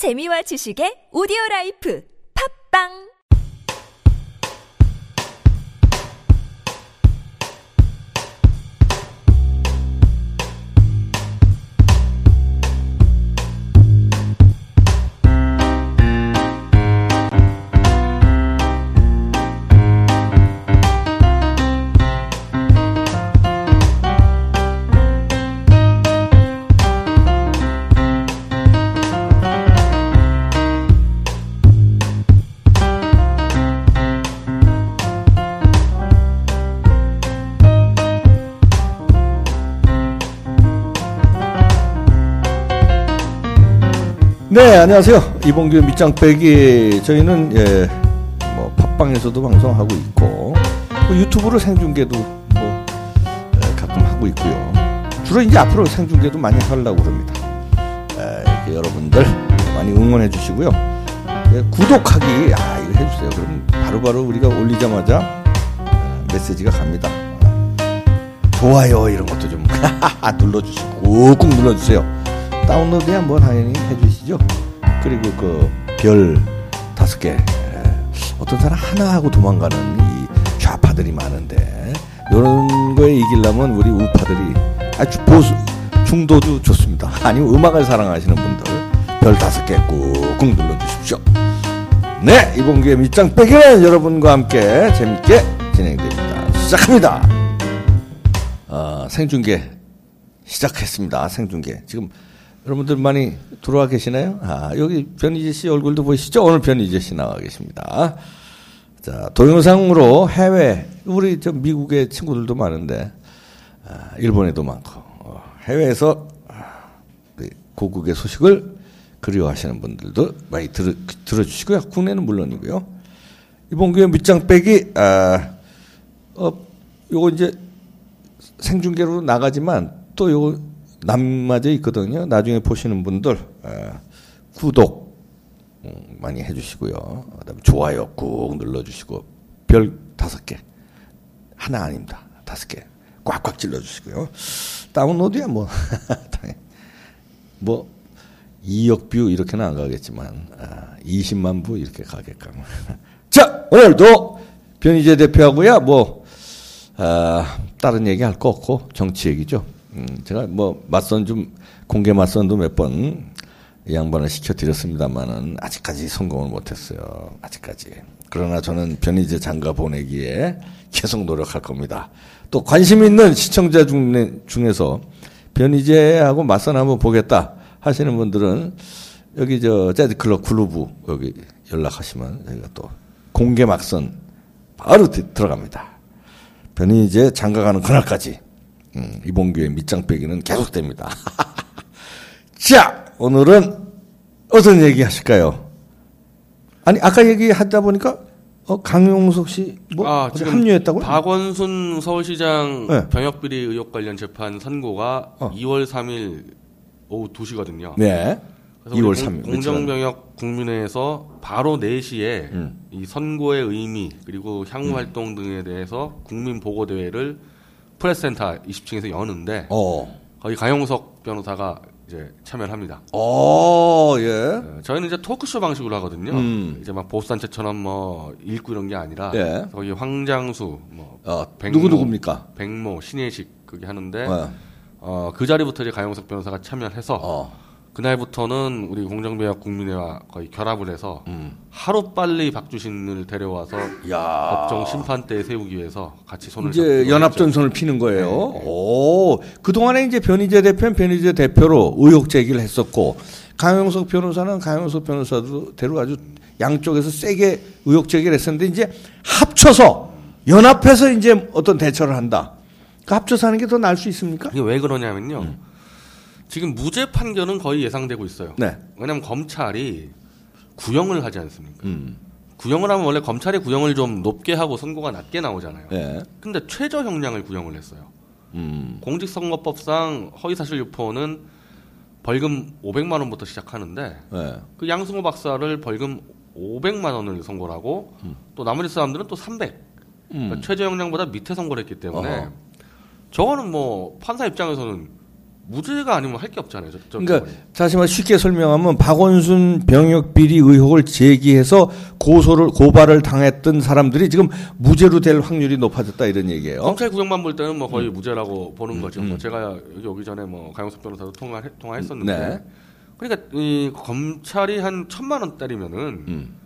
재미와 지식의 오디오 라이프. 팝빵 안녕하세요. 이봉규 밑장 빼기. 저희는 예, 뭐 팟빵에서도 방송하고 있고 뭐 유튜브로 생중계도 뭐 예, 가끔 하고 있고요. 주로 이제 앞으로 생중계도 많이 하려고 그럽니다. 예, 여러분들 많이 응원해 주시고요. 예, 구독하기 아 이거 해주세요. 그럼 바로바로 우리가 올리자마자 예, 메시지가 갑니다. 좋아요 이런 것도 좀 눌러주시고 꾹꾹 눌러주세요. 다운로드야 뭐 당연히 해주시죠. 그리고 그 별 다섯 개 어떤 사람 하나 하고 도망가는 이 좌파들이 많은데 이런 거에 이기려면 우리 우파들이 아주 보수 중도도 좋습니다. 아니면 음악을 사랑하시는 분들 별 다섯 개 꾹꾹 눌러주십시오. 네 이번 기회 밑장 빼기는 여러분과 함께 재밌게 진행됩니다. 시작합니다. 어, 생중계 시작했습니다. 생중계 지금 여러분들 많이 들어와 계시나요? 아, 여기 변희재 씨 얼굴도 보이시죠? 오늘 변희재 씨 나와 계십니다. 자, 동영상으로 해외, 우리 저 미국의 친구들도 많은데, 아, 일본에도 많고, 어, 해외에서 아, 고국의 소식을 그리워하시는 분들도 많이 들, 들어주시고요. 국내는 물론이고요. 이번 기회 밑장 빼기, 아, 어, 요거 이제 생중계로 나가지만 또 요거 남맞아 있거든요. 나중에 보시는 분들 어, 구독 음, 많이 해주시고요. 그다음에 좋아요 꾹 눌러주시고 별 다섯 개 하나 아닙니다. 다섯 개 꽉꽉 찔러주시고요. 다운로드야 뭐 뭐 2억 뷰 이렇게는 안 가겠지만 20만 뷰 이렇게 가게끔. 자 오늘도 변희재 대표하고야 뭐 아, 다른 얘기 할 거 없고 정치 얘기죠. 음, 제가 뭐 맞선 좀 공개 맞선도 몇 번 양반을 시켜드렸습니다만은 아직까지 성공을 못했어요. 아직까지. 그러나 저는 변희재 장가 보내기에 계속 노력할 겁니다. 또 관심 있는 시청자 중, 중에서 변희재하고 맞선 한번 보겠다 하시는 분들은 여기 저 재즈 클럽 클루브 여기 연락하시면 저희가 또 공개 막선 바로 들어갑니다. 변희재 장가 가는 그날까지 음, 이봉규의 밑장 빼기는 계속됩니다. 자, 오늘은 어떤 얘기 하실까요? 아니, 아까 얘기하다 보니까, 어, 강용석 씨, 뭐, 아, 지금 합류했다고요? 박원순 서울시장 네. 병역비리 의혹 관련 재판 선고가 어. 2월 3일 오후 2시거든요. 네. 2월 3일. 공정병역 국민회에서 바로 4시에 음. 이 선고의 의미 그리고 향후 활동 등에 대해서 국민 보고 대회를 프레스센터 20층에서 여는데 어. 거기 강용석 변호사가 이제 참여를 합니다. 어, 예. 어, 저희는 이제 토크쇼 방식으로 하거든요. 음. 이제 막 보수단체처럼 뭐 읽고 이런 게 아니라 예. 거기 황장수, 뭐 어, 백모, 누구 누굽니까? 백모, 신혜식 그게 하는데 어. 어, 그 자리부터 이제 강용석 변호사가 참여를 해서 어. 그날부터는 우리 공정배역 국민회와 거의 결합을 해서 음. 하루 빨리 박주신을 데려와서 야. 법정 심판대에 세우기 위해서 같이 손을 이제 연합전선을 피는 거예요. 네. 오, 그 동안에 이제 변희재 대표는 변희재 대표로 의혹 제기를 했었고, 강용석 변호사는 강용석 변호사대로 아주 양쪽에서 세게 의혹 제기를 했었는데, 이제 합쳐서, 연합해서 이제 어떤 대처를 한다. 그 합쳐서 하는 게 더 나을 수 있습니까? 이게 왜 그러냐면요. 지금 무죄 판결은 거의 예상되고 있어요. 네. 왜냐하면 검찰이 구형을 하지 않습니까? 음. 구형을 하면 원래 검찰이 구형을 좀 높게 하고 선고가 낮게 나오잖아요. 예. 근데 최저 형량을 구형을 했어요. 음. 공직선거법상 허위사실 유포는 벌금 500만 원부터 시작하는데 예. 그 양승호 박사를 벌금 500만 원을 선고를 하고 또 나머지 사람들은 또 300. 그러니까 음. 최저 형량보다 밑에 선고를 했기 때문에 어허. 저거는 뭐 판사 입장에서는 무죄가 아니면 할 게 없잖아요. 저, 저 그러니까 부분이. 다시 말해 쉽게 설명하면 박원순 병역 비리 의혹을 제기해서 고소를 고발을 당했던 사람들이 지금 무죄로 될 확률이 높아졌다 이런 얘기예요. 검찰 구형만 볼 때는 뭐 거의 음. 무죄라고 보는 거죠. 뭐 제가 여기 오기 전에 뭐 강용석 변호사도 통화 통화했었는데, 네. 그러니까 이 검찰이 한 천만 원짜리면은 음.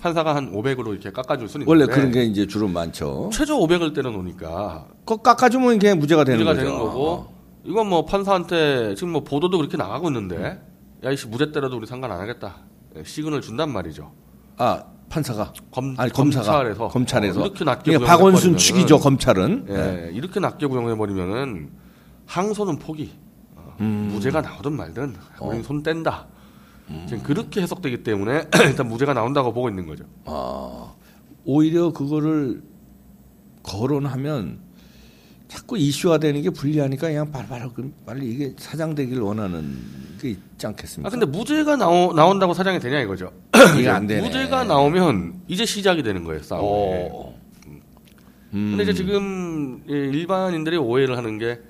판사가 한 500으로 이렇게 깎아줄 수는 원래 있는데 그런 게 이제 주로 많죠. 최저 500을 때려놓으니까 그거 깎아주면 그냥 무죄가 되는 문제가 거죠. 되는 거고 이건 뭐 판사한테 지금 뭐 보도도 그렇게 나가고 있는데 야 이씨 무죄 때려도 우리 상관 안 하겠다 예, 시그널 준단 말이죠. 아 판사가 검, 아니 검사가 검찰에서 검찰에서 어, 이렇게 낮게 그러니까 박원순 축이죠 검찰은. 예, 네. 이렇게 낮게 구형해 버리면은 항소는 포기. 어, 음. 무죄가 나오든 말든 우리는 손 뗀다. 음. 지금 그렇게 해석되기 때문에 일단 무죄가 나온다고 보고 있는 거죠. 아, 오히려 그거를 거론하면 자꾸 이슈화 되는 게 불리하니까 그냥 바로바로 그 빨리 이게 사장되길 원하는 게 있지 않겠습니까? 아 근데 무죄가 나오, 나온다고 사장이 되냐 이거죠. 이게 안 되네. 무죄가 나오면 이제 시작이 되는 거예요 싸움이. 어. 음. 근데 이제 지금 이 일반인들이 오해를 하는 게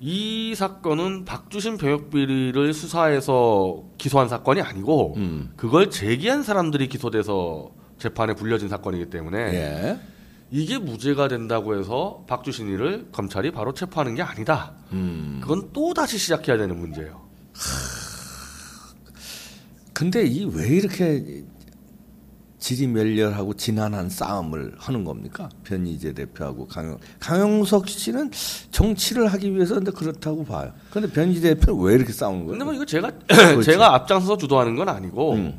이 사건은 박주신 병역 비리를 수사해서 기소한 사건이 아니고 음. 그걸 제기한 사람들이 기소돼서 재판에 불려진 사건이기 때문에 예. 이게 무죄가 된다고 해서 박주신이를 검찰이 바로 체포하는 게 아니다. 음. 그건 또 다시 시작해야 되는 문제예요. 근데 이 왜 이렇게 지리멸렬하고 지난한 싸움을 하는 겁니까? 변희재 대표하고 강영 강영석 씨는 정치를 하기 위해서 근데 그렇다고 봐요. 근데 변희재 대표는 왜 이렇게 싸우는 거예요? 근데 뭐 이거 제가. 제가 앞장서서 주도하는 건 아니고 음.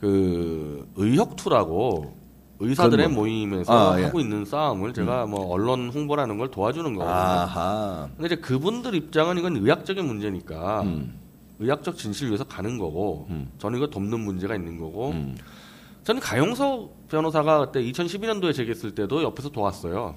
그 의혁투라고 의사들의 뭐- 모임에서 아, 예. 하고 있는 싸움을 제가 뭐 언론 홍보라는 걸 도와주는 거거든요. 아하. 근데 이제 그분들 입장은 이건 의학적인 문제니까 음. 의학적 진실을 위해서 가는 거고 음. 저는 이거 돕는 문제가 있는 거고 음. 저는 가용석 변호사가 그때 2012년도에 제기했을 때도 옆에서 도왔어요.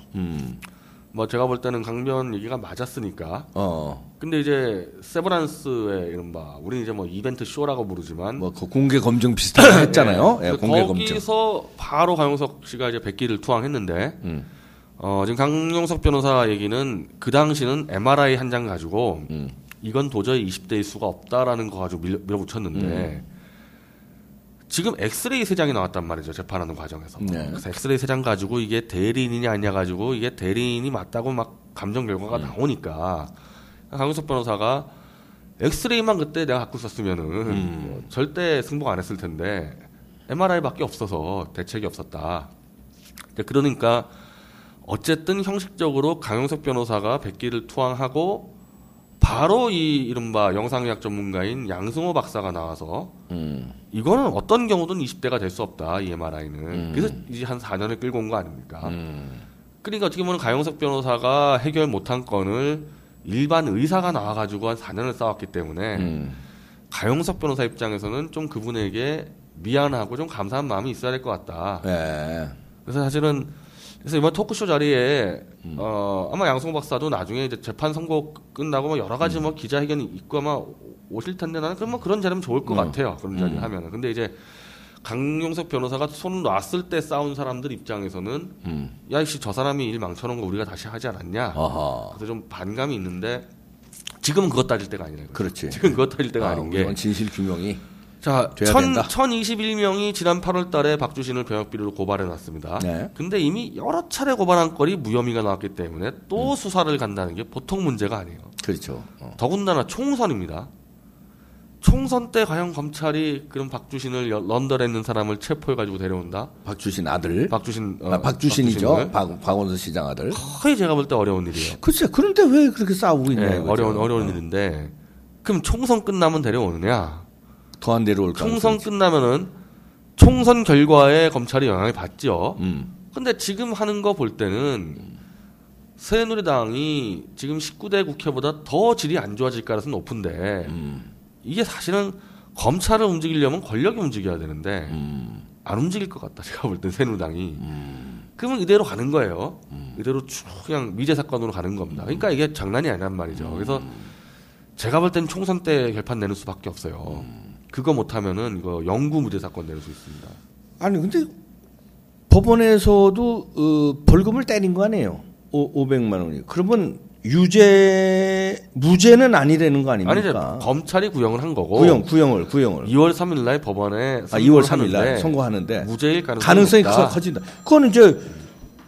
음. 뭐 제가 볼 때는 강변 얘기가 맞았으니까. 어. 근데 이제 세브란스의 이른바 우리는 이제 뭐 이벤트 쇼라고 부르지만 뭐 그 공개 검증 비슷하게 했잖아요. 예, 그 공개 검증. 거기서 바로 강용석 씨가 이제 백기를 투항했는데 음. 어, 지금 강용석 변호사 얘기는 그 당시는 MRI 한 장 가지고 음. 이건 도저히 20대일 수가 없다라는 거 가지고 밀, 밀어붙였는데 음. 지금 엑스레이 세 장이 나왔단 말이죠 재판하는 과정에서 네. 그래서 엑스레이 세장 가지고 이게 대리인이냐 아니냐 가지고 이게 대리인이 맞다고 막 감정 결과가 음. 나오니까 강용석 변호사가 엑스레이만 그때 내가 갖고 있었으면은 음. 뭐 절대 승복 안 했을 텐데 MRI밖에 없어서 대책이 없었다. 그러니까 어쨌든 형식적으로 강용석 변호사가 백기를 투항하고 바로 이 이른바 영상의학 전문가인 양승호 박사가 나와서 음. 이거는 어떤 경우든 20대가 될 수 없다 이 MRI는 음. 그래서 이제 한 4년을 끌고 온 거 아닙니까? 음. 그러니까 어떻게 보면 가영석 변호사가 해결 못한 건을 일반 의사가 나와가지고 한 4년을 싸웠기 때문에 음. 가영석 변호사 입장에서는 좀 그분에게 미안하고 좀 감사한 마음이 있어야 될 것 같다. 예. 그래서 사실은 그래서 이번 토크쇼 자리에 어 아마 양승호 박사도 나중에 이제 재판 선고 끝나고 뭐 여러 가지 뭐 기자회견이 있고 아마 오실 텐데 나는 그럼 뭐 그런 자리면 좋을 것 음. 같아요. 그런 자리 음. 하면은. 근데 이제 강용석 변호사가 손 놨을 때 싸운 사람들 입장에서는 음. 야이씨 저 사람이 일 망쳐놓은 거 우리가 다시 하지 않았냐. 아하. 그래서 좀 반감이 있는데 지금은 그것 따질 때가 아니라 그렇지. 지금 그것 따질 때가 아, 아, 닌 게. 이건 진실 규명이 자, 천, 된다. 1021명이 지난 8월 달에 박주신을 병역비리로 고발해 놨습니다. 네. 근데 이미 여러 차례 고발한 건이 무혐의가 나왔기 때문에 또 수사를 간다는 게 보통 문제가 아니에요. 그렇죠. 어. 더군다나 총선입니다. 총선 때 과연 검찰이 그런 박주신을 여- 런던에 있는 사람을 체포해 가지고 데려온다? 박주신 아들. 박주신, 어, 아, 박주신이죠. 박, 박원순 시장 아들. 거의 제가 볼 때 어려운 일이에요. 글쎄, 그런데 왜 그렇게 싸우고 있냐 예, 이거죠. 어려운, 어려운 어. 일인데. 그럼 총선 끝나면 데려오느냐? 더안 데려올 총선 가능성이 끝나면은 총선 결과에 검찰이 영향을 받죠. 음. 근데 지금 하는 거 볼 때는 새누리당이 지금 19대 국회보다 더 질이 안 좋아질 가능성이 높은데 음. 이게 사실은 검찰을 움직이려면 권력이 움직여야 되는데 음. 안 움직일 것 같다. 제가 볼때 새누리당이. 음. 그러면 이대로 가는 거예요. 이대로 쭉 그냥 미제 사건으로 가는 겁니다. 그러니까 이게 장난이 아니란 말이죠. 그래서 제가 볼 때는 총선 때 결판 내는 수밖에 없어요. 그거 못하면은 이거 영구 무죄 사건 내릴 수 있습니다. 아니 근데 법원에서도 어, 벌금을 때린 거 아니에요? 오, 500만 원이. 그러면 유죄 무죄는 아니라는 거 아니 아닙니까? 검찰이 구형을 한 거고 구형 구형을 구형을 2월 3일 날 법원에 아, 2월 3일 선고를 날 하는데 선고하는데 무죄일 가능성이, 가능성이 커진다. 그거는 이제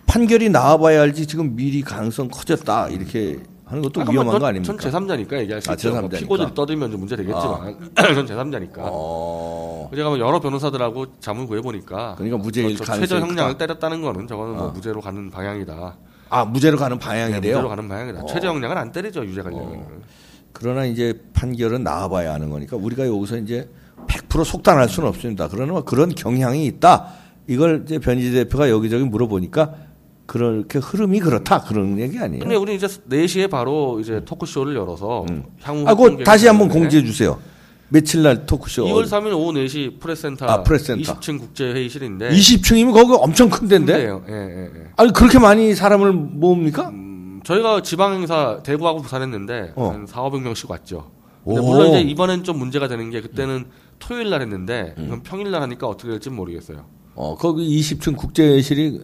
판결이 나와봐야 알지 지금 미리 가능성 커졌다 이렇게 하는 것도 위험한 뭐거 아닙니까? 전 제3자니까 얘기할 수 아, 있죠. 뭐 제3자니까. 피고들이 떠들면 좀 문제 되겠지만 전 제3자니까. 어, 제가 뭐 여러 변호사들하고 자문 구해 보니까 그러니까 무죄일 최저 가능성이 형량을 크다. 때렸다는 거는 저거는 뭐 어. 무죄로 가는 방향이다. 아 무죄로 가는 네, 방향이래요. 무죄로 가는 방향이다. 어. 최저 형량은 안 때리죠 유죄 관련은. 그러나 이제 판결은 나와봐야 하는 거니까 우리가 여기서 이제 100% 속단할 수는 없습니다. 그러나 뭐 그런 경향이 있다. 이걸 이제 변희재 대표가 여기저기 물어보니까 그렇게 흐름이 그렇다 그런 얘기 아니에요. 근데 우리 이제 4시에 바로 이제 토크쇼를 열어서 향후 아, 다시 한번 공지해 주세요. 며칠 날 토크쇼. 2월 3일 오후 4시 프레스센터, 아, 프레스센터. 20층 국제회의실인데 20층이면 거기 엄청 큰 데인데. 큰데요. 예, 예, 예. 아니 그렇게 많이 사람을 모읍니까? 음, 저희가 지방 행사 대구하고 부산 했는데 어. 한 4, 500명씩 왔죠. 물론 이제 이번엔 좀 문제가 되는 게 그때는 토요일 날 했는데 음. 평일 날 하니까 어떻게 될지 모르겠어요. 어 거기 20층 국제실이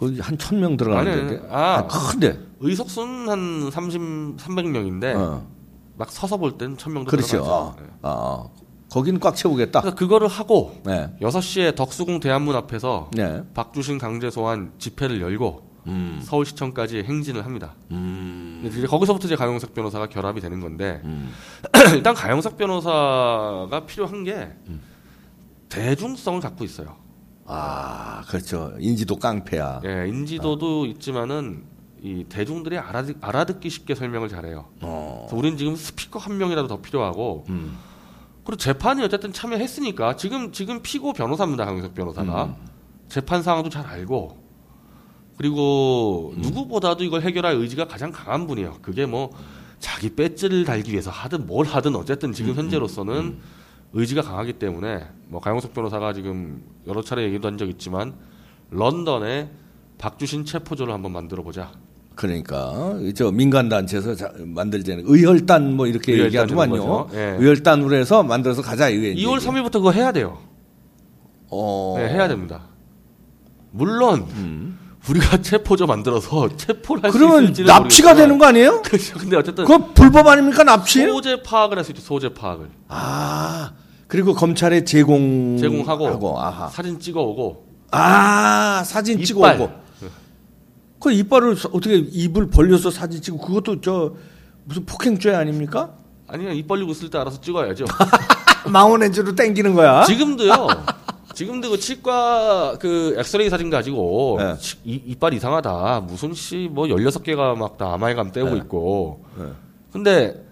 거기 한 천 명 들어가는 아니, 데인데. 아. 아, 큰데. 의석수는 한 30, 300명인데 어. 막 서서 볼땐 1000명도 그렇죠. 들어가죠. 아, 예. 아, 거기는 꽉 채우겠다. 그래서 그거를 하고 네. 6시에 덕수궁 대한문 앞에서 네. 박주신 강제 소환 집회를 열고 음. 서울시청까지 행진을 합니다. 음. 이제 거기서부터 이제 가영석 변호사가 결합이 되는 건데 음. 일단 가영석 변호사가 필요한 게 대중성을 갖고 있어요. 아, 그렇죠. 인지도 깡패야. 예, 인지도도 있지만은 이 대중들이 알아듣, 알아듣기 쉽게 설명을 잘해요. 어. 그래서 우리는 지금 스피커 한 명이라도 더 필요하고 음. 그리고 재판이 어쨌든 참여했으니까 지금 지금 피고 변호사입니다 강영석 변호사가 음. 재판 상황도 잘 알고 그리고 음. 누구보다도 이걸 해결할 의지가 가장 강한 분이에요. 그게 뭐 자기 배지를 달기 위해서 하든 뭘 하든 어쨌든 음, 지금 현재로서는 의지가 강하기 때문에 뭐 강영석 변호사가 지금 여러 차례 얘기도 한 적 있지만 런던에 박주신 체포조를 한번 만들어 보자. 그러니까 저 민간 단체에서 자- 만들자는 의혈단 뭐 이렇게 얘기하더만요. 예. 의혈단으로 해서 만들어서 가자 이게. 2월 이제. 3일부터 그거 해야 돼요. 어. 네, 해야 됩니다. 물론 음. 우리가 체포조 만들어서 체포를 할수 그러면 있을지는 납치가 되는 거 아니에요? 그렇죠. 근데 어쨌든 그거 불법 아닙니까 납치? 소재 파악을 할 수 있죠. 소재 파악을 아 그리고 검찰에 제공 제공하고 하고, 아하. 사진 찍어오고 아 사진 이빨. 찍어오고 그 이빨을 어떻게 입을 벌려서 사진 찍고 그것도 저 무슨 폭행죄 아닙니까? 아니면 입 벌리고 있을 때 알아서 찍어야죠. 망원렌즈로 땡기는 거야. 지금도요. 지금도 그 치과 그 엑스레이 사진 가지고 네. 치- 이, 이빨 이상하다. 무슨 씨 뭐 16개가 막 다 아말감 떼고 네. 있고. 네. 근데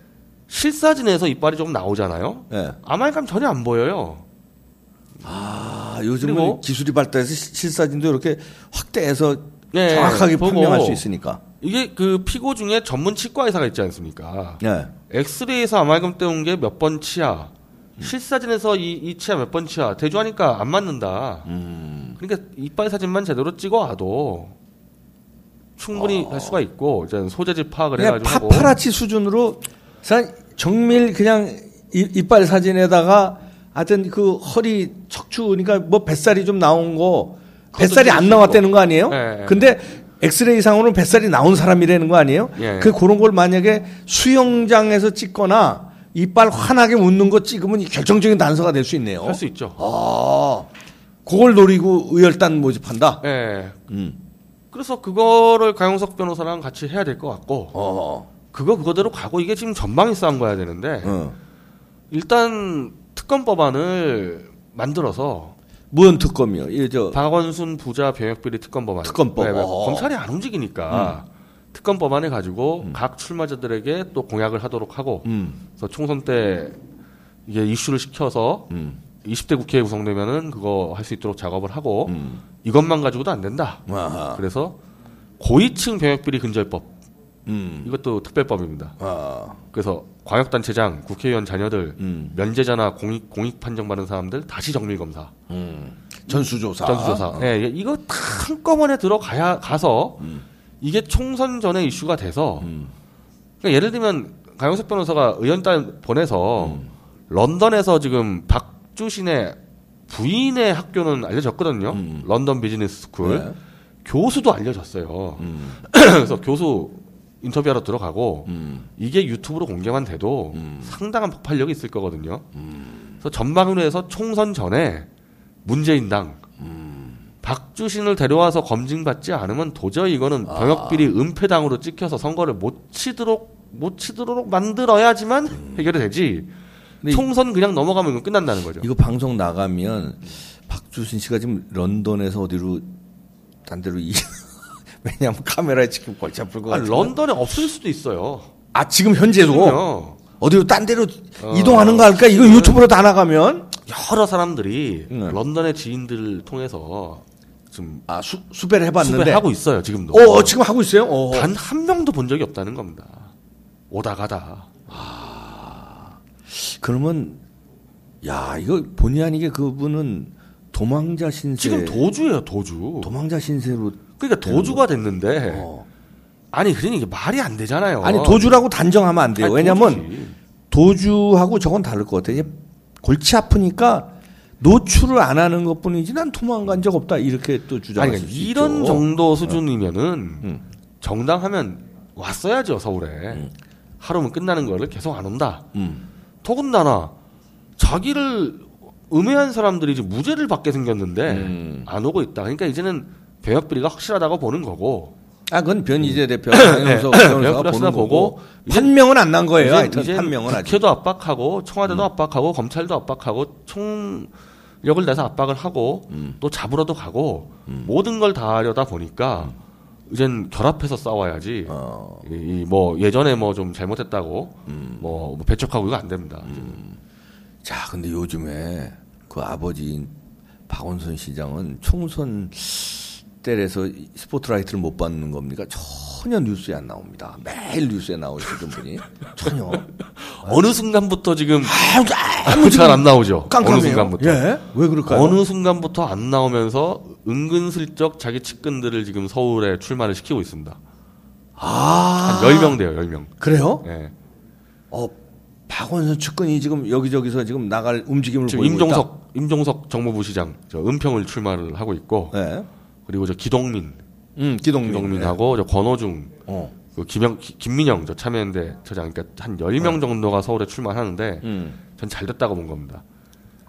실사진에서 이빨이 좀 나오잖아요. 예. 아말감 전혀 안 보여요. 아 요즘은 기술이 발달해서 시- 실사진도 이렇게 확대해서 네, 정확하게 판명할 수 있으니까. 이게 그 피고 중에 전문 치과 의사가 있지 않습니까? 예. 엑스레이에서 아말감 떼온 게몇 번 치아, 실사진에서 이, 이 치아 몇 번 치아 대조하니까 안 맞는다. 음. 그러니까 이빨 사진만 제대로 찍어와도 충분히 할 수가 있고 이제 소재지 파악을 해가지고. 파파라치 수준으로 사- 정밀 그냥 이, 이빨 사진에다가 하여튼 그 허리 척추 그러니까 뭐 뱃살이 좀 나온 거 뱃살이 안수 나왔다는 거 아니에요? 네. 근데 엑스레이 상으로는 뱃살이 나온 사람이라는 거 아니에요? 예. 그 그런 걸 만약에 수영장에서 찍거나 이빨 환하게 웃는 거 찍으면 결정적인 단서가 될 수 있네요. 할 수 있죠. 아, 그걸 노리고 의열단 모집한다. 예. 음. 그래서 그거를 강용석 변호사랑 같이 해야 될 것 같고 어. 그거 그거대로 가고 이게 지금 전방위 싸움 거야 되는데 어. 일단 특검 법안을 만들어서 무슨 특검이요? 이저 박원순 부자 병역비리 특검 법안. 특검법. 네, 네. 어. 검찰이 안 움직이니까 특검 법안을 가지고 각 출마자들에게 또 공약을 하도록 하고 음. 그래서 총선 때 이게 이슈를 시켜서 음. 20대 국회에 구성되면은 그거 할 수 있도록 작업을 하고 음. 이것만 가지고도 안 된다. 아하. 그래서 고위층 병역비리 근절법 음. 이것도 특별법입니다. 아. 그래서 광역단체장, 국회의원 자녀들 음. 면제자나 공익 공익 판정받은 사람들 다시 정밀 검사, 음. 전수조사. 전수조사. 어. 예, 이거 다 한꺼번에 들어가야 가서 음. 이게 총선 전에 이슈가 돼서 음. 그러니까 예를 들면 강용석 변호사가 의원단 보내서 음. 런던에서 지금 박주신의 부인의 학교는 알려졌거든요. 음. 런던 비즈니스 스쿨 네. 교수도 알려졌어요. 음. 그래서 교수 인터뷰하러 들어가고 음. 이게 유튜브로 공개만 돼도 음. 상당한 폭발력이 있을 거거든요. 그래서 전방위로 해서 총선 전에 문재인당 박주신을 데려와서 검증받지 않으면 도저히 이거는 아. 병역비리 은폐당으로 찍혀서 선거를 못 치도록 못 치도록 만들어야지만 해결이 되지. 총선 그냥 넘어가면 끝난다는 거죠. 이거 방송 나가면 박주신 씨가 지금 런던에서 어디로 딴 데로 이 왜냐하면 카메라에 지금 골치 아플 것 아, 같아. 런던에 없을 수도 있어요. 아 지금 현재도 지금요. 어디로 딴 데로 어. 이동하는 거 할까? 이거 유튜브로 다 나가면 여러 사람들이 네. 런던의 지인들을 통해서 지금 아 수, 수배를 해봤는데 수배 하고 있어요. 지금도. 어, 어, 지금 하고 있어요? 어. 단한 명도 본 적이 없다는 겁니다. 오다 가다. 그러면 야 이거 본의 아니게 그분은 도망자 신세 지금 도주예요, 도주. 도망자 신세로 그러니까 도주가 됐는데 어. 아니 그러니 이게 말이 안 되잖아요. 아니 도주라고 단정하면 안 돼요. 아니, 왜냐면 도주지. 도주하고 저건 다를 것 같아요. 골치 아프니까 노출을 안 하는 것뿐이지 난 도망간 적 없다 이렇게 또 아니 주장할 그러니까 수 이런 있죠. 정도 수준이면은 음. 정당하면 왔어야죠 서울에 음. 하루면 끝나는 거를 계속 안 온다. 음. 더군다나 자기를 음해한 사람들이 이제 무죄를 받게 생겼는데 음. 안 오고 있다. 그러니까 이제는 병역비리가 확실하다고 보는 거고 아 그건 변희재 대표 강영석 네. 변호사가 보고 판명은 안 난 거예요. 이제, 하여튼 이제 판명은 아직. 음. 국회도 압박하고 청와대도 압박하고 검찰도 압박하고 총력을 내서 압박을 하고 음. 또 잡으러도 가고 모든 걸 다 하려다 보니까 이젠 결합해서 싸워야지. 어. 이뭐 예전에 뭐 좀 잘못했다고 음. 뭐, 뭐 배척하고 이거 안 됩니다. 자, 근데 요즘에 그 아버지인 박원순 시장은 총선 때에서 스포트라이트를 못 받는 겁니까? 전혀 뉴스에 안 나옵니다. 매일 뉴스에 나오시던 분이 전혀 어느 순간부터 지금 아무 잘안 나오죠. 어느 깜깜해요. 순간부터. 예? 왜 그럴까요? 어느 순간부터 안 나오면서 은근슬쩍 자기 측근들을 지금 서울에 출마를 시키고 있습니다. 아, 한 10명 돼요, 10명. 그래요? 예. 어, 박원순 측근이 지금 여기저기서 지금 나갈 움직임을 지금 보이고 임종석, 임종석 정무부 시장, 저 은평을 출마를 하고 있고, 있다. 예. 그리고 저 기동민, 음, 기동민. 기동민하고 저 권호중, 어. 그 김영, 기- 김민영, 저 참여연대 처장, 그러니까 한 10명 정도가 서울에 출마하는데, 음. 전잘 됐다고 본 겁니다.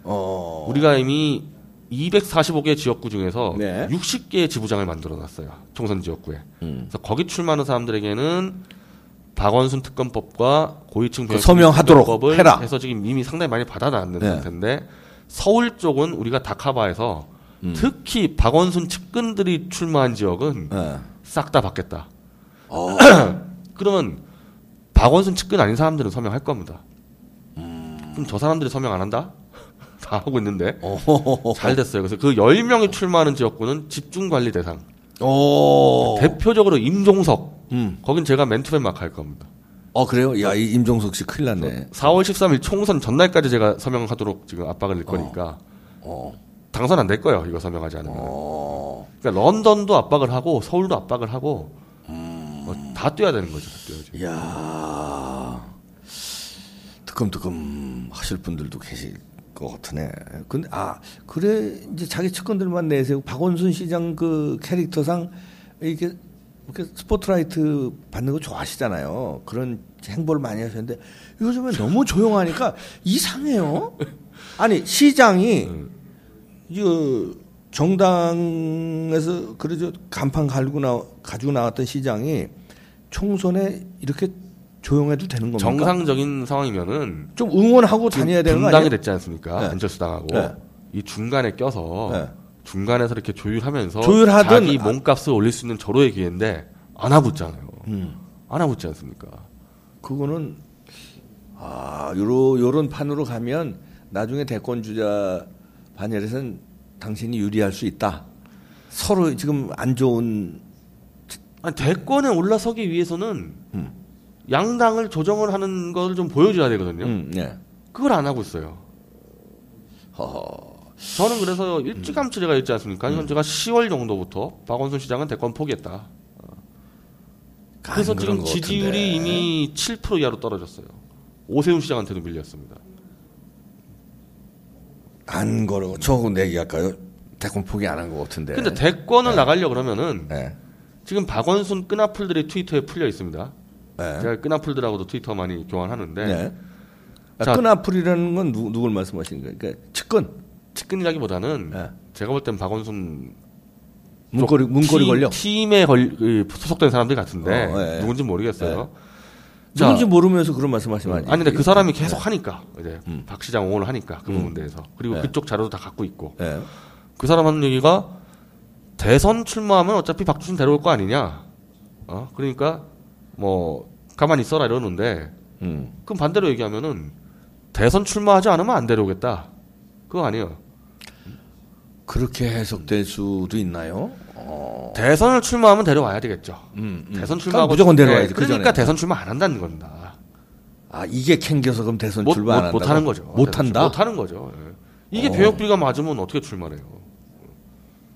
어. 우리가 이미 245개 지역구 중에서 네. 60개의 지부장을 만들어 놨어요. 총선 지역구에. 음. 그래서 거기 출마하는 사람들에게는 박원순 특검법과 고위층 그 서명하도록 법을 해라. 해서 지금 이미 상당히 많이 받아놨는 네. 상태인데 서울 쪽은 우리가 다카바에서 음. 특히 박원순 측근들이 출마한 지역은 예. 싹다 받겠다. 어. 그러면 박원순 측근 아닌 사람들은 서명할 겁니다. 음. 그럼 저 사람들이 서명 안 한다? 다 하고 있는데 어. 잘 됐어요. 그래서 그 10명이 출마하는 지역구는 집중관리 대상. 오. 대표적으로 임종석. 음. 거긴 제가 맨투맨 마크 할 겁니다. 어 그래요? 야, 이 임종석 씨 큰일 났네. 4월 13일 총선 전날까지 제가 서명하도록 지금 압박을 낼 거니까 어. 당선 안 될 거예요. 이거 서명하지 않으면. 어. 그러니까 런던도 압박을 하고 서울도 압박을 하고 음. 뭐다 뛰어야 되는 거죠. 다 뛰어야죠. 이야. 뜨끔뜨끔 하실 분들도 계실 것 같으네. 근데 아, 그래 이제 자기 측근들만 내세우고 박원순 시장 그 캐릭터상 이게 이렇게 스포트라이트 받는 거 좋아하시잖아요. 그런 행보를 많이 하셨는데 요즘에 너무 조용하니까 이상해요. 아니 시장이 이 정당에서 그러죠 간판 갈고 나 가지고 나왔던 시장이 총선에 이렇게 조용해도 되는 겁니까? 정상적인 상황이면은 좀 응원하고 다녀야 되는 거 분당이 아니에요? 됐지 않습니까? 네. 안철수 당하고 네. 이 중간에 껴서 네. 중간에서 이렇게 조율하면서 조율하든 자기 아- 몸값을 올릴 수 있는 절호의 기회인데 안 하고 있잖아요. 음. 안 하고 있지 않습니까? 그거는 아 요런 요런 판으로 가면 나중에 대권 주자 반열에선 당신이 유리할 수 있다. 서로 지금 안 좋은 아니, 대권에 올라서기 위해서는 음. 양당을 조정을 하는 걸 좀 보여줘야 되거든요. 음, 예. 그걸 안 하고 있어요. 허허. 저는 그래서 일찌감치 제가 있지 않습니까? 이건 제가 10월 정도부터 박원순 시장은 대권 포기했다. 그래서 지금 것 지지율이. 이미 7% 이하로 떨어졌어요. 오세훈 시장한테도 밀렸습니다. 안 걸어. 저 내기할까요? 대권 포기 안 한 것 같은데. 근데 대권을 나가려 그러면은 네. 지금 박원순 끈앞풀들이 트위터에 풀려 있습니다. 네. 제가 끈앞풀들하고도 트위터 많이 교환하는데 네. 아, 자- 끈앞풀이라는 건 누, 누굴 말씀하시는 거예요? 그러니까 측근 측근이라기보다는 네. 제가 볼 땐 박원순 문고리 문고리 팀- 걸려 팀에 걸, 그 소속된 사람들이 같은데 어, 예. 누군지 모르겠어요. 자, 누군지 모르면서 그런 말씀하시면 안 돼요. 아니 근데 그 사람이 계속 하니까 이제 음. 박 시장 옹호를 하니까 그 부분 대해서 그리고 네. 그쪽 자료도 다 갖고 있고 네. 그 사람 하는 얘기가 대선 출마하면 어차피 박주신 데려올 거 아니냐. 어 그러니까 뭐 가만히 있어라 이러는데 음. 그럼 반대로 얘기하면은 대선 출마하지 않으면 안 데려오겠다. 그거 아니에요. 그렇게 해석될 수도 있나요? 어. 대선을 출마하면 데려와야 되겠죠. 음, 음. 대선 그러니까 출마하고 무조건 데려와야지. 네, 그 그러니까. 대선 출마 안 한다는 겁니다. 아 이게 캥겨서 그럼 대선 못, 출마 안 못, 하는 거죠. 못 한다. 못 하는 거죠. 예. 이게 어. 병역비가 맞으면 어떻게 출마해요?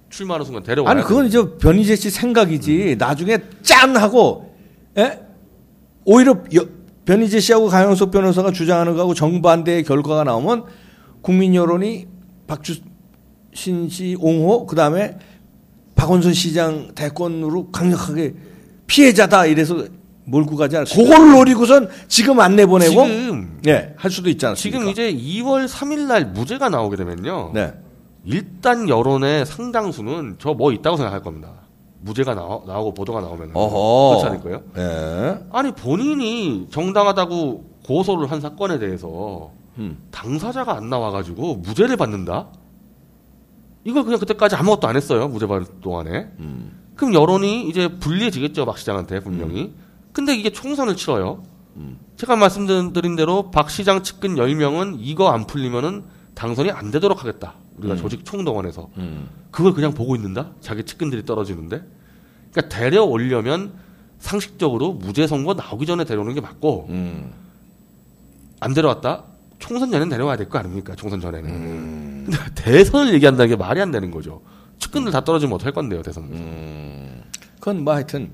출마하는 순간 데려와야 아니 그건 이제 변희재 씨 생각이지. 나중에 짠 하고 예? 오히려 여- 변희재 씨하고 강영석 변호사가 주장하는 거하고 정반대의 결과가 나오면 국민 여론이 박주신 씨 옹호 그다음에 박원순 시장 대권으로 강력하게 피해자다 이래서 몰고 가지 않아. 그걸 노리고선 지금 안 내보내고 지금 예, 할 수도 있지 않습니까? 지금 이제 2월 3일 날 무죄가 나오게 되면요. 네. 일단 여론의 상당수는 저 뭐 있다고 생각할 겁니다. 무죄가 나오, 나오고 보도가 나오면. 그렇지 않을까요? 예. 아니 본인이 정당하다고 고소를 한 사건에 대해서 음. 당사자가 안 나와가지고 무죄를 받는다? 이걸 그냥 그때까지 아무것도 안 했어요. 무죄 받을 동안에. 음. 그럼 여론이 이제 불리해지겠죠. 박 시장한테 분명히. 근데 이게 총선을 치러요. 음. 제가 말씀드린 대로 박 시장 측근 10명은 이거 안 풀리면은 당선이 안 되도록 하겠다. 우리가 음. 조직 총동원해서. 음. 그걸 그냥 보고 있는다? 자기 측근들이 떨어지는데? 그러니까 데려오려면 상식적으로 무죄 선고 나오기 전에 데려오는 게 맞고 음. 안 데려왔다? 총선 전에 데려와야 될 거 아닙니까? 총선 전에는. 음. 근데 대선을 얘기한다는 게 말이 안 되는 거죠. 측근들 다 떨어지면 어떡할 건데요, 대선. 음. 그건 뭐 하여튼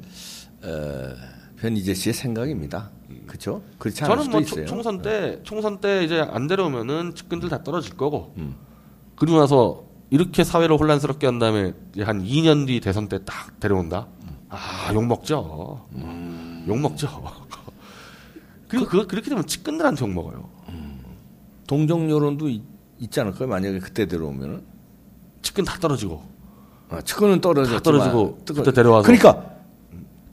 어, 변희재 씨의 생각입니다. 그렇죠? 그렇지 않을 저는 뭐 있어요. 네. 총, 선 때, 총선 때 이제 안 데려오면은 측근들 다 떨어질 거고. 음. 그리고 나서 이렇게 사회를 혼란스럽게 한 다음에 한 2년 뒤 대선 때 딱 데려온다? 아, 욕먹죠. 욕먹죠. 그리고 그, 그렇게 되면 측근들한테 욕먹어요. 동정 여론도 있, 있지 않을까요? 만약에 그때 들어오면은 측근 다 떨어지고. 아, 측근은 떨어졌지만 다 떨어지고 뜨거- 그때 데려와서. 그러니까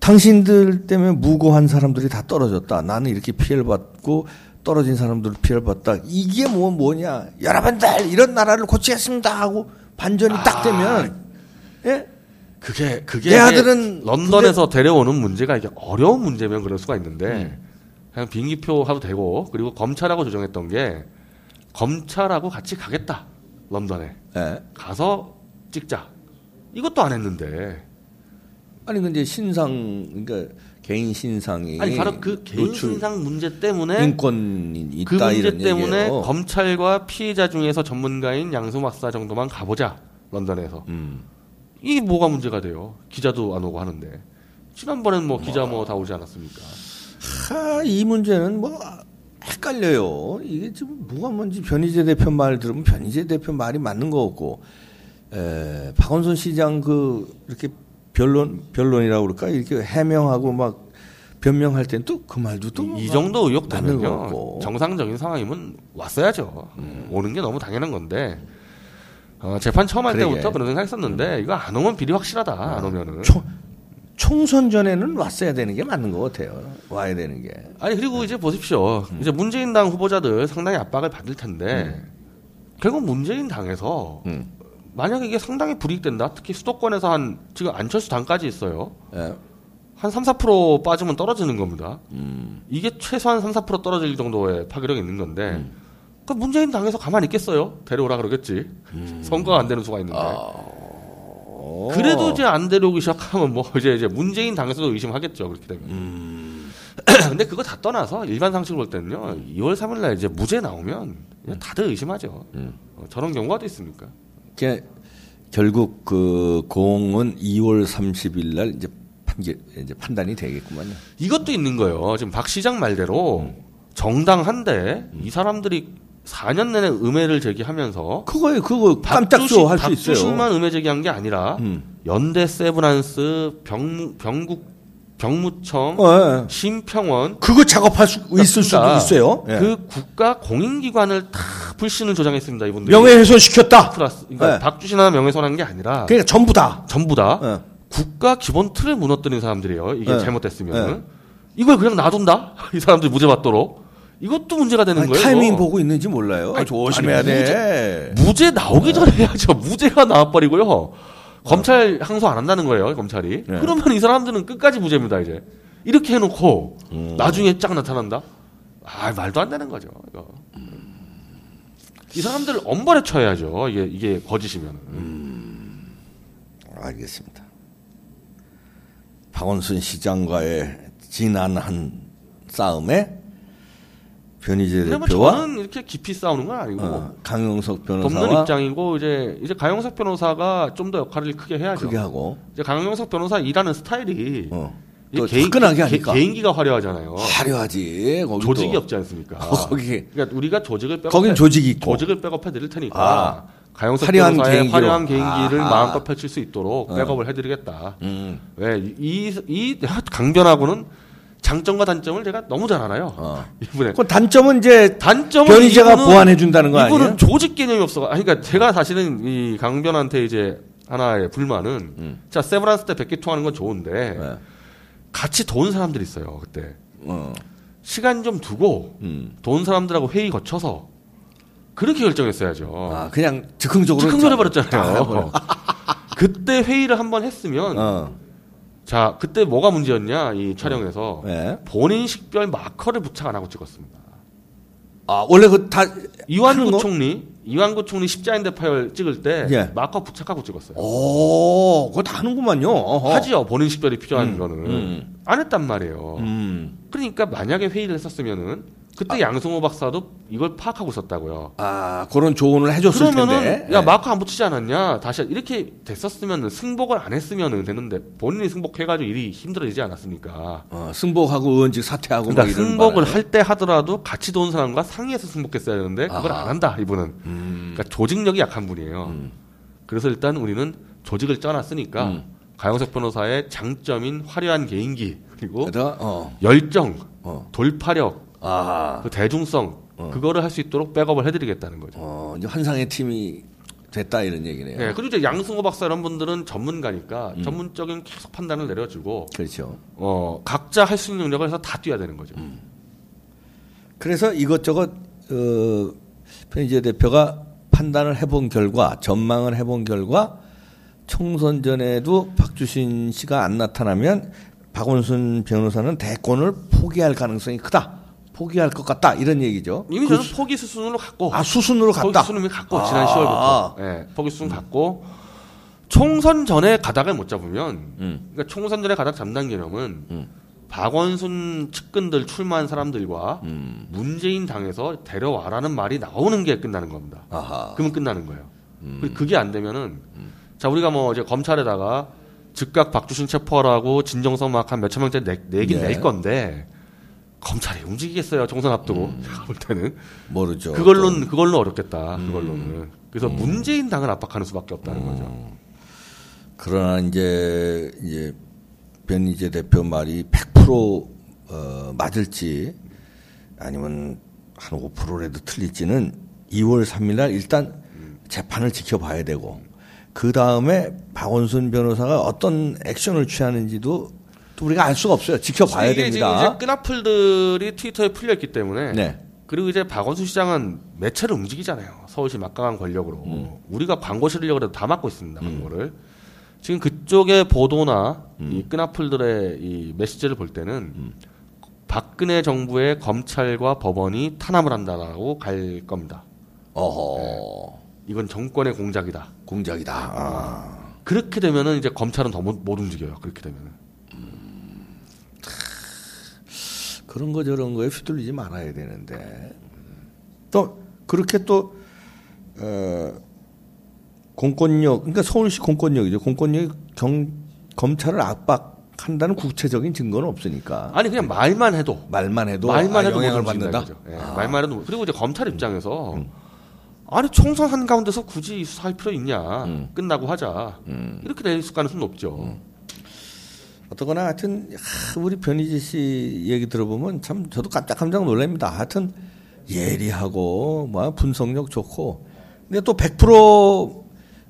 당신들 때문에 무고한 사람들이 다 떨어졌다. 나는 이렇게 피해를 받고 떨어진 사람들 피해를 받다. 이게 뭐 뭐냐? 여러분들 이런 나라를 고치겠습니다 하고 반전이 딱 되면 예? 그게, 그게. 내 아들은 런던에서 데려오는 문제가 이게 어려운 문제면 그럴 수가 있는데, 음. 그냥 비행기표 하도 되고, 그리고 검찰하고 조정했던 게, 검찰하고 같이 가겠다. 런던에. 예. 가서 찍자. 이것도 안 했는데. 아니 근데 신상 그러니까 개인 신상이 아니, 바로 그 개인 신상 문제 때문에, 인권이 있다 그 문제 이런 때문에 얘기예요. 검찰과 피해자 중에서 전문가인 양수 박사 정도만 가보자. 런던에서. 음. 이게 뭐가 문제가 돼요? 기자도 안 오고 하는데. 지난번엔 뭐 기자 뭐 다 오지 않았습니까? 하, 이 문제는 뭐 헷갈려요. 이게 지금 뭐가 뭔지 변희재 대표 말 들으면 변희재 대표 말이 맞는 거 같고, 에, 박원순 시장 그 이렇게 변론 변론이라고 그럴까 이렇게 해명하고 막 변명할 땐 또 그 말도 또 이, 이 정도 의혹 되면요. 정상적인 상황이면 왔어야죠. 음. 오는 게 너무 당연한 건데. 어, 재판 처음 할 그러게. 때부터 그런 생각 했었는데, 이거 안 오면 비리 확실하다. 안 오면은. 총, 총선 전에는 왔어야 되는 게 맞는 것 같아요. 와야 되는 게. 아니 그리고 이제 보십시오. 음. 이제 문재인 당 후보자들 상당히 압박을 받을 텐데 결국 문재인 당에서 음. 만약에 이게 상당히 불이익된다. 특히 수도권에서 한 지금 안철수 당까지 있어요. 예. 한 3, 4% 빠지면 떨어지는 겁니다. 음. 이게 최소한 3, 4% 떨어질 정도의 파괴력이 있는 건데 음. 그 문재인 당에서 가만히 있겠어요? 데려오라 그러겠지. 음. 선거가 안 되는 수가 있는데. 어. 그래도 이제 안 데려오기 시작하면 뭐 이제 이제 문재인 당에서도 의심하겠죠. 그렇게 되면. 음. 근데 그거 다 떠나서 일반 상식을 볼 때는요. 2월 3일 날 이제 무죄 나오면 그냥 다들 의심하죠. 음. 어, 저런 경우가 또 있습니까? 게- 결국 그 공은 2월 30일 날 이제 판결 이제 판단이 되겠구만요. 이것도 있는 거예요. 지금 박 시장 말대로 정당한데 이 사람들이 4년 내내 음해를 제기하면서 그거에 그거 깜짝쇼 할 수 있어요. 박주신만 음해 제기한 게 아니라 음. 연대 세브란스 병무 병국 병무청 어, 예. 심평원 그거 작업할 수 있을 수도 있어요. 예. 그 국가 공인기관을 다 불신을 조장했습니다 이분들. 명예훼손 시켰다. 플러스 그러니까 네. 박주신하나 명예훼손한 게 아니라 그러니까 전부 다. 전부 다 예. 국가 기본 틀을 무너뜨린 사람들이에요. 이게 네. 잘못됐으면 네. 이걸 그냥 놔둔다 이 사람들 무죄 받도록 이것도 문제가 되는 아니, 거예요. 타이밍. 보고 있는지 몰라요. 아니, 조심해야 아니, 돼. 무죄 나오기 전에 해야죠. 무죄가 나와버리고요. 검찰 항소 안 한다는 거예요, 검찰이. 네. 그러면 이 사람들은 끝까지 무죄입니다, 이제. 이렇게 해놓고, 음. 나중에 쫙 나타난다? 아, 말도 안 되는 거죠, 이거. 이 사람들 엄벌에 쳐야죠, 이게, 이게 거짓이면. 알겠습니다. 박원순 시장과의 지난한 싸움에 변희재 대표와 저는 이렇게 깊이 싸우는 건 아니고, 어, 강용석 돕는 변호사와 입장이고, 이제, 이제 강영석 변호사가 좀 더 역할을 크게 해야죠. 크게 하고 이제 강영석 변호사 일하는 스타일이, 어, 또 화끈하게 하니까 개, 인기가 화려하잖아요. 화려하지. 조직이 또. 없지 않습니까? 어, 거기 그러니까 우리가 조직을 백업해, 거긴 조직이 있고. 조직을 백업해 드릴 테니까 아, 가영석 화려한 변호사의. 화려한 개인기를 아하. 마음껏 펼칠 수 있도록 어. 백업을 해드리겠다. 음, 왜이이 이 강변하고는 장점과 단점을 제가 너무 잘 알아요. 어. 이분의 그 단점은 이제 단점은 변희재가 이분은- 보완해 준다는 거 이분은 아니에요? 조직 개념이 없어. 아니, 그러니까 제가 사실은 이 강변한테 이제 하나의 불만은 음. 자 세브란스 때 백기 통하는 건 좋은데 네. 같이 도운 사람들이 있어요 그때 어, 시간 좀 두고 음. 도운 사람들하고 회의 거쳐서 그렇게 결정했어야죠. 아, 그냥 즉흥적으로 즉흥적으로 다 해버렸잖아요. 해버려. 그때 회의를 한번 했으면 어, 자 그때 뭐가 문제였냐 이 촬영에서 네. 본인 식별 마커를 부착 안 하고 찍었습니다. 아, 원래 그 다 이완구 총리 이완구 총리 십자인대 파열 찍을 때 예. 마커 부착하고 찍었어요. 오, 그거 다 하는구만요. 어허. 하지요 본인 식별이 필요한 음, 거는 음. 안 했단 말이에요. 음. 그러니까 만약에 회의를 했었으면은 그때 양승호 박사도 이걸 파악하고 있었다고요. 아, 그런 조언을 해줬을 그러면은 텐데. 야 네. 마크 안 붙이지 않았냐 다시 이렇게 됐었으면 승복을 안 했으면 되는데 본인이 승복해가지고 일이 힘들어지지 않았습니까? 어, 승복하고 의원직 사퇴하고 그러니까 막 이러는 승복을. 할 때 하더라도 같이 도운 사람과 상의해서 승복했어야 되는데 그걸 아하. 안 한다 이분은. 음. 그러니까 조직력이 약한 분이에요. 음. 그래서 일단 우리는 조직을 짜놨으니까 음. 가영석 변호사의 장점인 화려한 개인기 그리고 어, 열정, 어. 돌파력, 아, 그 대중성 어. 그거를 할 수 있도록 백업을 해드리겠다는 거죠. 어, 이제 환상의 팀이 됐다 이런 얘기네요. 네, 그리고 이제 양승호 박사 이런 분들은 전문가니까 음. 전문적인 계속 판단을 내려주고 그렇죠. 어 각자 할 수 있는 영역을 해서 다 뛰어야 되는 거죠. 음. 그래서 이것저것 어, 편의재 대표가 판단을 해본 결과 전망을 해본 결과 총선 전에도 박주신 씨가 안 나타나면 박원순 변호사는 대권을 포기할 가능성이 크다. 포기할 것 같다 이런 얘기죠. 이미 그 저는 포기 수순으로 갔고 아 수순으로 포기 갔다. 수순을 이미 갔고 아. 지난 10월부터 예, 포기 수순 갔고 총선 전에 가닥을 못 잡으면 음. 그러니까 총선 전에 가닥 잡는 개념은 음. 박원순 측근들 출마한 사람들과 음. 문재인 당에서 데려와라는 말이 나오는 게 끝나는 겁니다. 아하. 그러면 끝나는 거예요. 음. 그게 안 되면은 자 우리가 뭐 이제 검찰에다가 즉각 박주신 체포하라고 진정성 막 한 몇천 명짜리 내, 내긴 네. 낼 건데 검찰이 움직이겠어요 총선 앞두고. 제가 볼 때는. 모르죠. 그걸로는 그걸로 어렵겠다 음. 그걸로는. 그래서 문재인 당을 압박하는 수밖에 없다는 거죠. 그러나 이제 이제 변희재 대표 말이 100% 어, 맞을지 아니면 한 5%라도 틀릴지는 2월 3일 날 일단 재판을 지켜봐야 되고 그 다음에 박원순 변호사가 어떤 액션을 취하는지도 또 우리가 알 수가 없어요. 지켜봐야 이게 지금 됩니다. 이제 끈앞풀들이 트위터에 풀려 있기 때문에 네. 그리고 이제 박원순 시장은 매체를 움직이잖아요. 서울시 막강한 권력으로 음. 우리가 광고 해도 다 맡고 있습니다. 광고를 지금 그쪽의 보도나 음. 이 끈앞풀들의 이 메시지를 볼 때는 박근혜 정부의 검찰과 법원이 탄압을 한다라고 갈 겁니다. 어허 이건 정권의 공작이다. 공작이다. 아. 그렇게 되면은 이제 검찰은 더 못 움직여요. 그렇게 되면은. 그런 거 저런 거에 휘둘리지 말아야 되는데 또 그렇게 또 어, 공권력 그러니까 서울시 공권력이죠 공권력이 경, 검찰을 압박한다는 구체적인 증거는 없으니까 아니 그냥 말만 해도 말만 해도 말만 아, 해도 영향을 받는다. 예, 아. 음. 말만 해도 못- 그리고 이제 검찰 입장에서 아니 총선 한 가운데서 굳이 수사할 필요 있냐? 음. 끝나고 하자. 이렇게 될 가능성은 높죠. 어떠거나 하여튼 하, 우리 변희재 씨 얘기 들어보면 참 저도 깜짝깜짝 놀랍니다. 하여튼 예리하고 뭐 분석력 좋고 근데 또 100%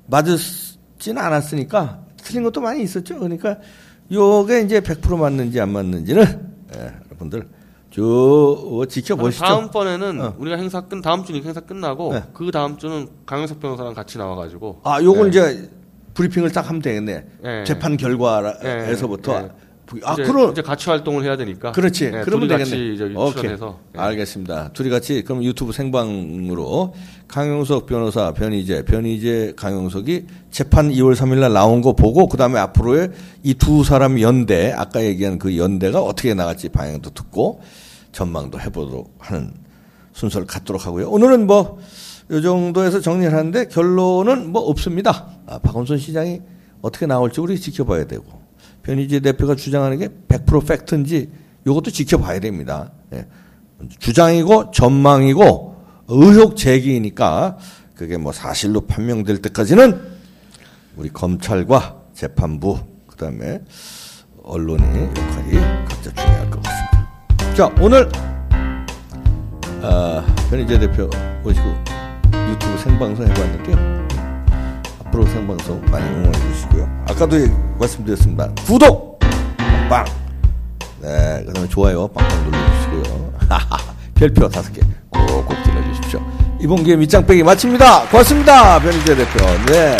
맞았지는 않았으니까 틀린 것도 많이 있었죠. 그러니까 요게 이제 100% 맞는지 안 맞는지는 예, 여러분들 쭉 지켜보시죠. 다음번에는 어. 우리가 행사 끝 다음 주는 행사 끝나고 네. 그 다음 주는 강영석 변호사랑 같이 나와가지고 아, 요걸 네. 이제 브리핑을 딱 하면 되겠네. 네. 재판 결과에서부터. 네. 아, 이제, 그럼 이제 같이 활동을 해야 되니까. 그렇지. 네, 그러면 되겠네. 오케이. 네. 알겠습니다. 둘이 같이 그럼 유튜브 생방으로 강용석 변호사, 변희재, 변희재, 강용석이 재판 2월 3일 날 나온 거 보고 그다음에 앞으로의 이 두 사람 연대, 아까 얘기한 그 연대가 어떻게 나갈지 방향도 듣고 전망도 해 보도록 하는 순서를 갖도록 하고요. 오늘은 뭐 이 정도에서 정리를 하는데 결론은 뭐 없습니다. 아, 박원순 시장이 어떻게 나올지 우리 지켜봐야 되고 변희재 대표가 주장하는 게 100% 팩트인지 이것도 지켜봐야 됩니다. 예. 주장이고 전망이고 의혹 제기이니까 그게 뭐 사실로 판명될 때까지는 우리 검찰과 재판부 그다음에 언론의 역할이 각자 중요할 것 같습니다. 자 오늘 아, 변희재 대표 모시고 유튜브 생방송 해봤는데요. 앞으로 생방송 많이 응원해 주시고요. 아까도 예- 말씀드렸습니다. 구독 빵. 네, 그 다음에 좋아요 빵빵 눌러주시고요. 별표 다섯 개 꼭꼭 들려주십시오. 이번 기회 밑장 빼기 마칩니다. 고맙습니다, 변희재 대표. 네.